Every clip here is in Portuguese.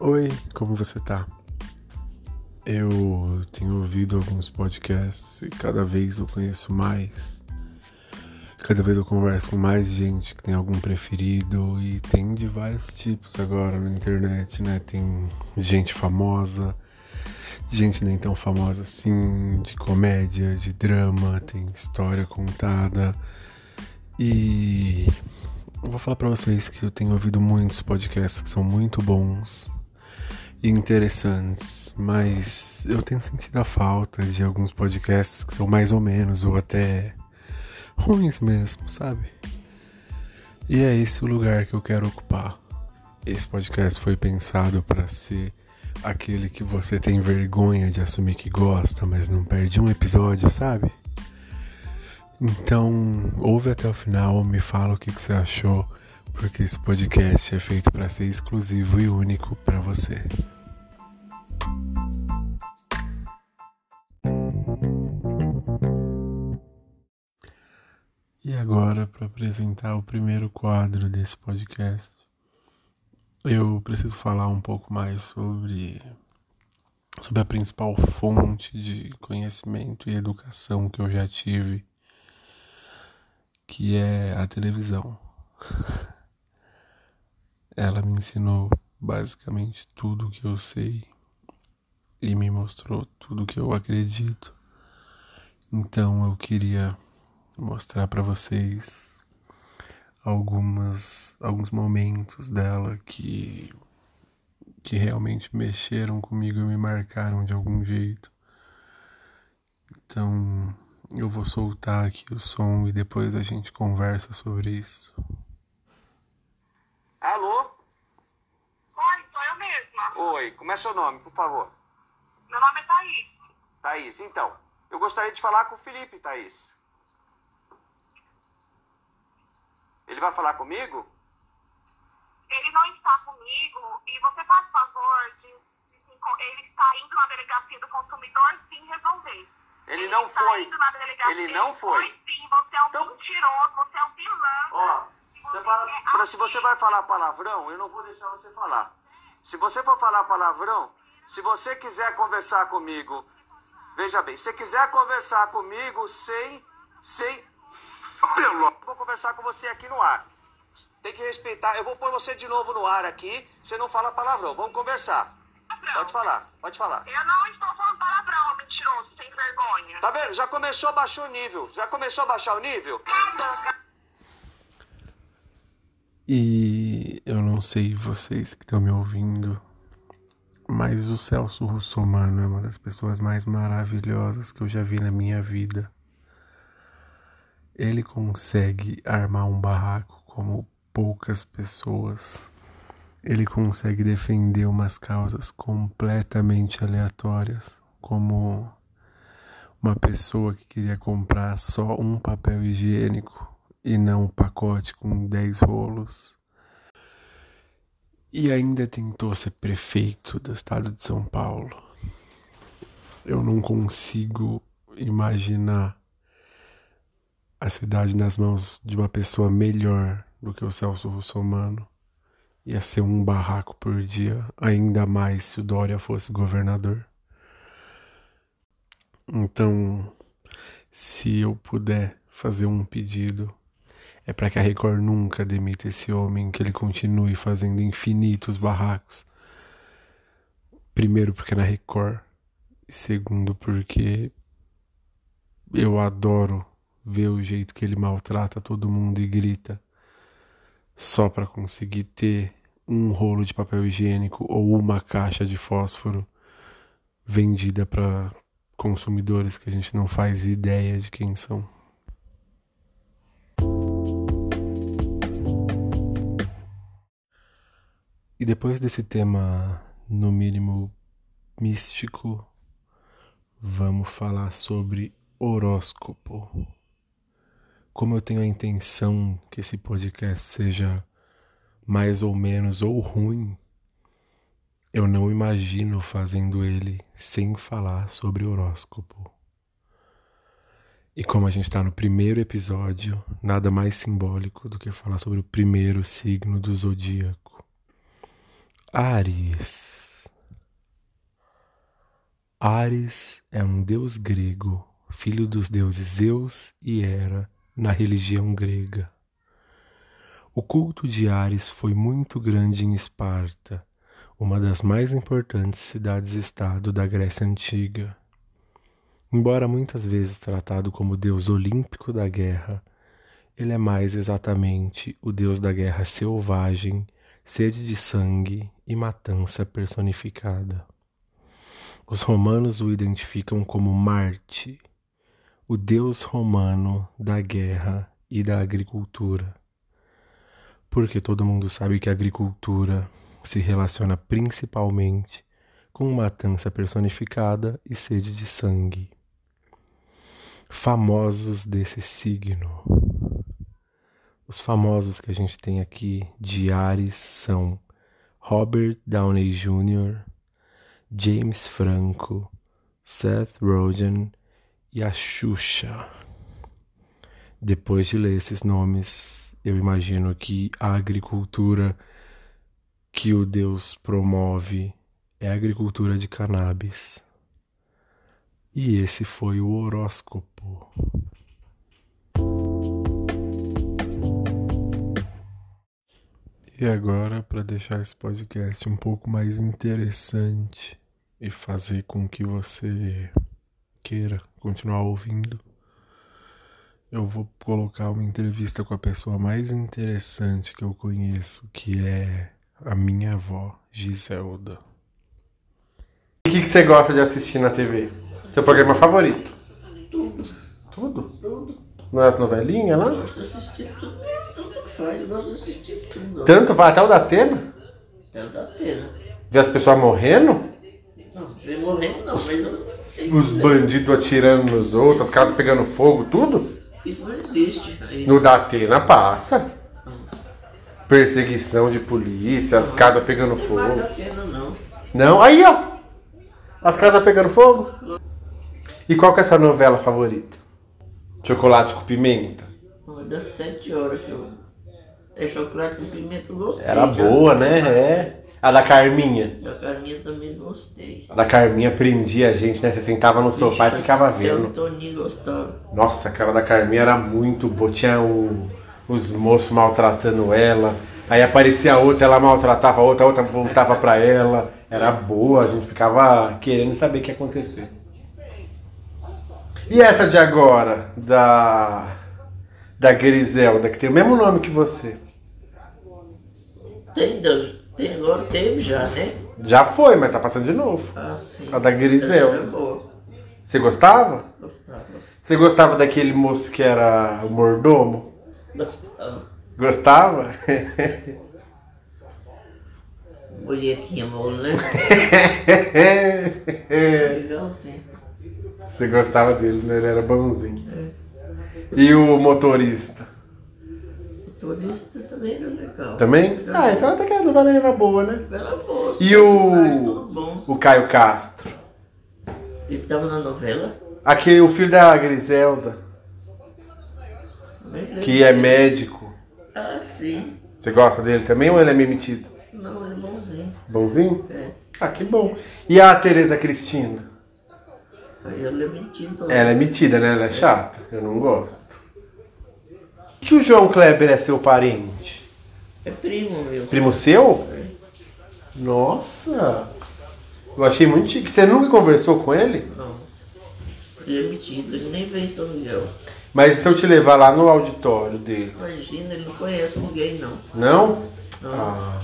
Oi, como você tá? Eu tenho ouvido alguns podcasts e cada vez eu conheço mais. Cada vez eu converso com mais gente que tem algum preferido e tem de vários tipos agora na internet, né? Tem gente famosa, gente nem tão famosa assim, de comédia, de drama, tem história contada. E eu vou falar para vocês que eu tenho ouvido muitos podcasts que são muito bons interessantes, mas eu tenho sentido a falta de alguns podcasts que são mais ou menos, ou até ruins mesmo, sabe? E é esse o lugar que eu quero ocupar. Esse podcast foi pensado para ser aquele que você tem vergonha de assumir que gosta, mas não perde um episódio, sabe? Então, ouve até o final, me fala o que, que você achou, porque esse podcast é feito para ser exclusivo e único para você. E agora, para apresentar o primeiro quadro desse podcast, eu preciso falar um pouco mais sobre, sobre a principal fonte de conhecimento e educação que eu já tive, que é a televisão. Ela me ensinou basicamente tudo que eu sei e me mostrou tudo que eu acredito. Então eu queria mostrar para vocês algumas alguns momentos dela que que realmente mexeram comigo e me marcaram de algum jeito. Então, eu vou soltar aqui o som e depois a gente conversa sobre isso. Alô? Oi, sou eu mesma. Oi, como é seu nome, por favor? Meu nome é Thaís. Thaís, então, eu gostaria de falar com o Felipe, Thaís. Ele vai falar comigo? Ele não está comigo e você faz favor de, ele está indo na delegacia do consumidor sim resolver. Ele não está foi. Ele não foi. Foi sim, você é um Então- mentiroso, você é um pilantra. Ó, você fala, pra- se você vai falar palavrão, eu não vou deixar você falar. Se você for falar palavrão, se você quiser conversar comigo, veja bem, se quiser conversar comigo sem, sem, pelo, vou conversar com você aqui no ar. Tem que respeitar. Eu vou pôr você de novo no ar aqui. Você não fala palavrão. Vamos conversar. Palavrão. Pode falar, pode falar. Eu não estou falando palavrão, mentiroso, sem vergonha. Tá vendo? Já começou a baixar o nível. Já começou a baixar o nível? E eu não sei vocês que estão me ouvindo, mas o Celso Russomano é uma das pessoas mais maravilhosas que eu já vi na minha vida. Ele consegue armar um barraco como poucas pessoas. Ele consegue defender umas causas completamente aleatórias, como uma pessoa que queria comprar só um papel higiênico e não um pacote com 10 rolos. E ainda tentou ser prefeito do estado de São Paulo. Eu não consigo imaginar a cidade nas mãos de uma pessoa melhor do que o Celso Russomano. Ia ser um barraco por dia, ainda mais se o Dória fosse governador. Então, se eu puder fazer um pedido, é para que a Record nunca demita esse homem, que ele continue fazendo infinitos barracos. Primeiro, porque é na Record, e segundo, porque eu adoro ver o jeito que ele maltrata todo mundo e grita só para conseguir ter um rolo de papel higiênico ou uma caixa de fósforo vendida para consumidores que a gente não faz ideia de quem são. E depois desse tema, no mínimo místico, vamos falar sobre horóscopo. Como eu tenho a intenção que esse podcast seja mais ou menos ou ruim, eu não imagino fazendo ele sem falar sobre horóscopo. E como a gente está no primeiro episódio, nada mais simbólico do que falar sobre o primeiro signo do zodíaco. Ares. Ares é um deus grego, filho dos deuses Zeus e Hera na religião grega. O culto de Ares foi muito grande em Esparta, uma das mais importantes cidades-estado da Grécia Antiga. Embora muitas vezes tratado como deus olímpico da guerra, ele é mais exatamente o deus da guerra selvagem sede de sangue e matança personificada. Os romanos o identificam como Marte, o deus romano da guerra e da agricultura. Porque todo mundo sabe que a agricultura se relaciona principalmente com matança personificada e sede de sangue. Famosos desse signo. Os famosos que a gente tem aqui de Ares são Robert Downey Jr., James Franco, Seth Rogen e a Xuxa. Depois de ler esses nomes, eu imagino que a agricultura que o Deus promove é a agricultura de cannabis. E esse foi o horóscopo. E agora, para deixar esse podcast um pouco mais interessante e fazer com que você queira continuar ouvindo, eu vou colocar uma entrevista com a pessoa mais interessante que eu conheço, que é a minha avó, Giselda. E o que, que você gosta de assistir na TV? Seu programa favorito? Tudo, Tudo? tudo. Não é as novelinhas lá? Gosto de assistir tudo. Tudo que faz, gosto de assistir tudo. Tanto vai até o da Atena? Até o da pena. Ver as pessoas morrendo? Não, vem morrendo não, mas eu não Os bandidos atirando nos outros, as casas pegando fogo, tudo? Isso não existe. Aí, No da Atena passa. Perseguição de polícia, as casas pegando não é fogo. da pena não. Não, aí ó. As casas pegando fogo. E qual que é a sua novela favorita? Chocolate com pimenta. Das sete horas que eu... É chocolate com pimenta, eu gostei. Era boa, né? É. A da Carminha. Da carninha também gostei. A da Carminha prendia a gente, né? Você sentava no sofá e ficava vendo. Toninho gostava. Nossa, aquela da Carminha era muito boa. Tinha o- os moços maltratando ela. Aí aparecia outra, ela maltratava a outra, a outra voltava pra ela. Era boa, a gente ficava querendo saber o que ia acontecer. E essa de agora, da. Da Griselda, que tem o mesmo nome que você. Tem, Deus. Tem agora, teve já, né? Já foi, mas tá passando de novo. Ah, sim. A da. Era boa. Você gostava? Gostava. Você gostava daquele moço que era o mordomo? Gostava. Gostava? Bolequinha mole, né? Legalzinho. Você gostava dele, né? Ele era bonzinho. E o motorista? Turista também era legal. Também? Ah, então até que a novela era boa, né? Era boa. E o-. O Caio Castro. Ele tava na novela. Aqui, o filho da Griselda, que é médico. Ah, sim. Você gosta dele também ou ele é meio metido? Não, ele é bonzinho. Bonzinho? É. Ah, que bom. E a Tereza Cristina? Ele é também. Ela é metida, né? Ela é chata. Eu não gosto. Que o João Kleber é seu parente? É primo meu. Primo seu? É. Nossa! Eu achei muito chique. Você nunca conversou com ele? Não. Ele é metido, ele nem veio em São Miguel. Mas se eu te levar lá no auditório dele? Imagina, ele não conhece ninguém, não. Não? Não. Ah.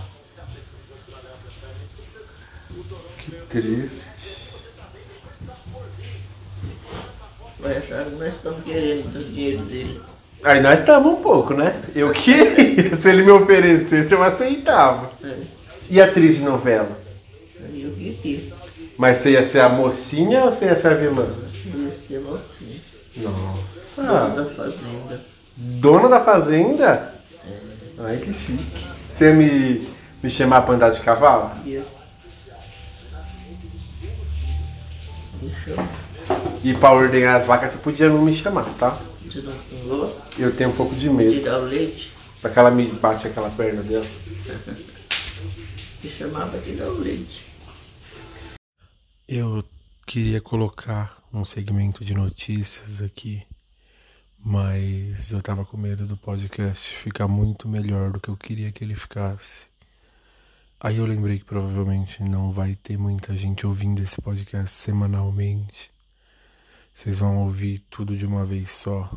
Que triste. Vai achar que nós estamos querendo o dinheiro dele. Aí nós estamos um pouco, né? Eu queria. se ele me oferecesse, eu aceitava. É. E atriz de novela? Eu queria. Mas você ia ser a mocinha ou você ia ser a vilã? Eu ia ser mocinho. Nossa! Dona da fazenda. Dona da fazenda? Ai, que chique. Você ia me, me chamar pra andar de cavalo? Ia. E pra ordenhar as vacas você podia não me chamar, tá? Eu tenho um pouco de medo. Tirar o leite? Daquela me bate aquela perna dela. que chamava tirar o leite. Eu queria colocar um segmento de notícias aqui, mas eu tava com medo do podcast ficar muito melhor do que eu queria que ele ficasse. Aí eu lembrei que provavelmente não vai ter muita gente ouvindo esse podcast semanalmente. Vocês vão ouvir tudo de uma vez só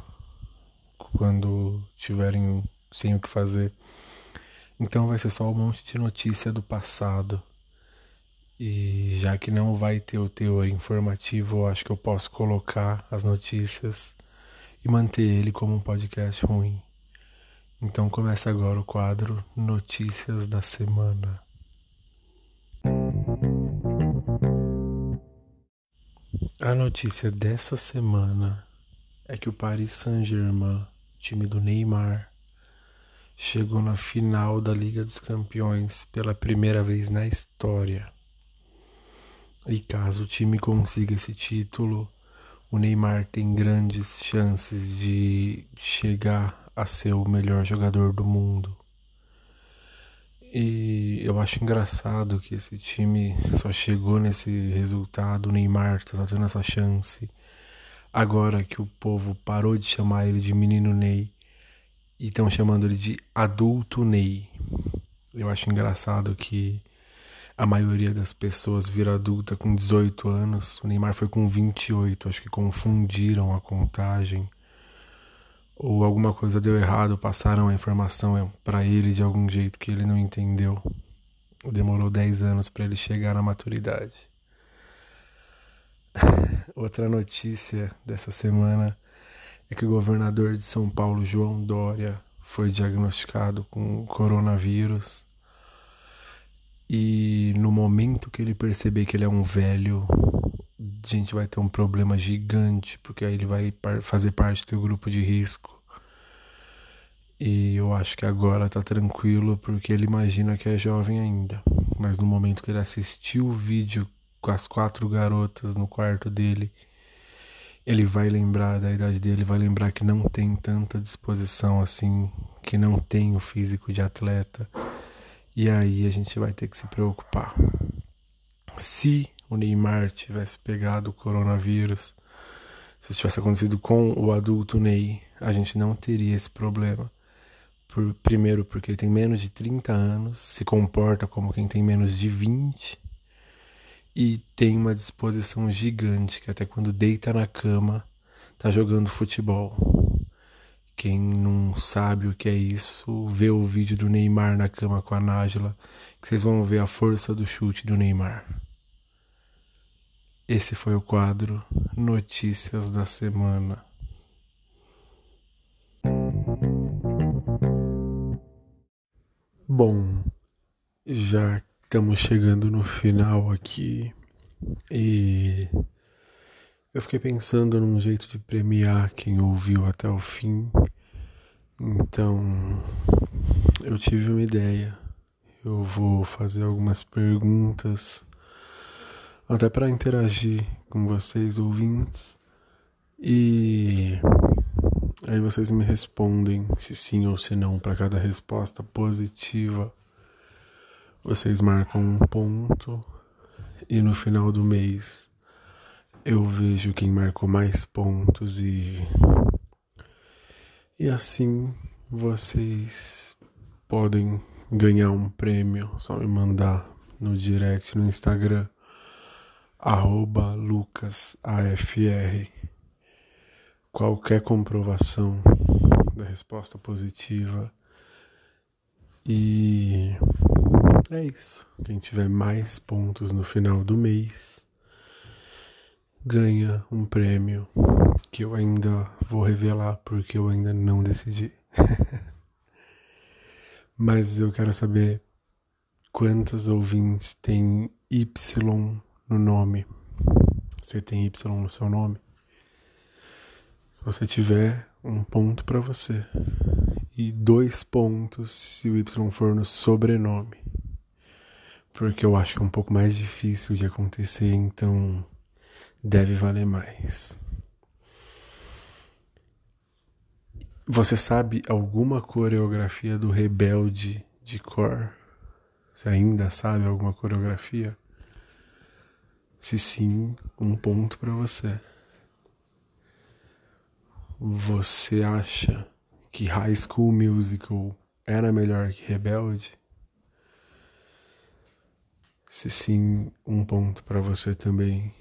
quando tiverem sem o que fazer. Então vai ser só um monte de notícia do passado. E já que não vai ter o teor informativo, acho que eu posso colocar as notícias e manter ele como um podcast ruim. Então começa agora o quadro Notícias da Semana. A notícia dessa semana é que o Paris Saint-Germain, time do Neymar, chegou na final da Liga dos Campeões pela primeira vez na história. E caso o time consiga esse título, o Neymar tem grandes chances de chegar a ser o melhor jogador do mundo. E eu acho engraçado que esse time só chegou nesse resultado, o Neymar tá tendo essa chance. Agora que o povo parou de chamar ele de menino Ney e estão chamando ele de adulto Ney. Eu acho engraçado que a maioria das pessoas vira adulta com 18 anos. O Neymar foi com 28. Acho que confundiram a contagem. Ou alguma coisa deu errado, passaram a informação para ele de algum jeito que ele não entendeu. Demorou 10 anos para ele chegar na maturidade. Outra notícia dessa semana é que o governador de São Paulo, João Dória, foi diagnosticado com coronavírus e no momento que ele perceber que ele é um velho, gente vai ter um problema gigante, porque aí ele vai fazer parte do grupo de risco. E eu acho que agora tá tranquilo, porque ele imagina que é jovem ainda. Mas no momento que ele assistiu o vídeo com as quatro garotas no quarto dele, ele vai lembrar da idade dele, vai lembrar que não tem tanta disposição assim, que não tem o físico de atleta e aí a gente vai ter que se preocupar. Se o Neymar tivesse pegado o coronavírus, se isso tivesse acontecido com o adulto Ney, a gente não teria esse problema. Por, primeiro, porque ele tem menos de 30 anos, se comporta como quem tem menos de 20 e tem uma disposição gigante que até quando deita na cama tá jogando futebol. Quem não sabe o que é isso, vê o vídeo do Neymar na cama com a Nájila, que vocês vão ver a força do chute do Neymar. Esse foi o quadro Notícias da Semana. Bom, já estamos chegando no final aqui e eu fiquei pensando num jeito de premiar quem ouviu até o fim. Então, eu tive uma ideia. Eu vou fazer algumas perguntas, até para interagir com vocês, ouvintes. E aí vocês me respondem se sim ou se não para cada resposta positiva. Vocês marcam um ponto e no final do mês eu vejo quem marcou mais pontos e e assim vocês podem ganhar um prêmio, só me mandar no direct no Instagram arroba lucasafr qualquer comprovação da resposta positiva e é isso. Quem tiver mais pontos no final do mês ganha um prêmio que eu ainda vou revelar porque eu ainda não decidi. Mas eu quero saber quantos ouvintes tem Y no nome. Você tem Y no seu nome? Se você tiver, um ponto para você. E dois pontos se o Y for no sobrenome. Porque eu acho que é um pouco mais difícil de acontecer, então deve valer mais. Você sabe alguma coreografia do Rebelde de cor? Você ainda sabe alguma coreografia? Se sim, um ponto para você. Você acha que High School Musical era melhor que Rebelde? Se sim, um ponto para você também.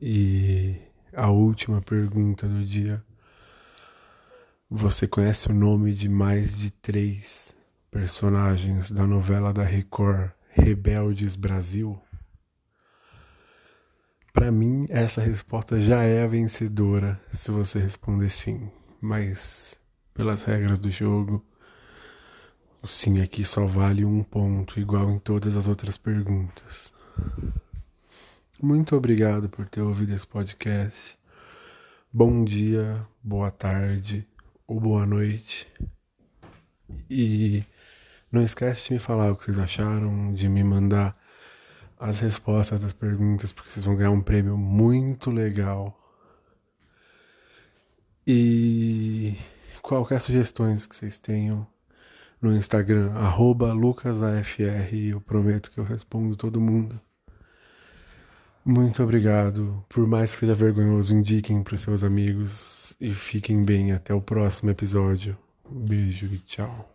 E a última pergunta do dia. Você conhece o nome de mais de três personagens da novela da Record Rebeldes Brasil? Para mim, essa resposta já é a vencedora se você responder sim, mas pelas regras do jogo, o sim aqui só vale um ponto, igual em todas as outras perguntas. Muito obrigado por ter ouvido esse podcast. Bom dia, boa tarde ou boa noite. E não esquece de me falar o que vocês acharam, de me mandar as respostas das perguntas, porque vocês vão ganhar um prêmio muito legal. E qualquer sugestões que vocês tenham no Instagram, lucasafr, eu prometo que eu respondo todo mundo. Muito obrigado. Por mais que seja vergonhoso, indiquem para seus amigos e fiquem bem até o próximo episódio. Um beijo e tchau.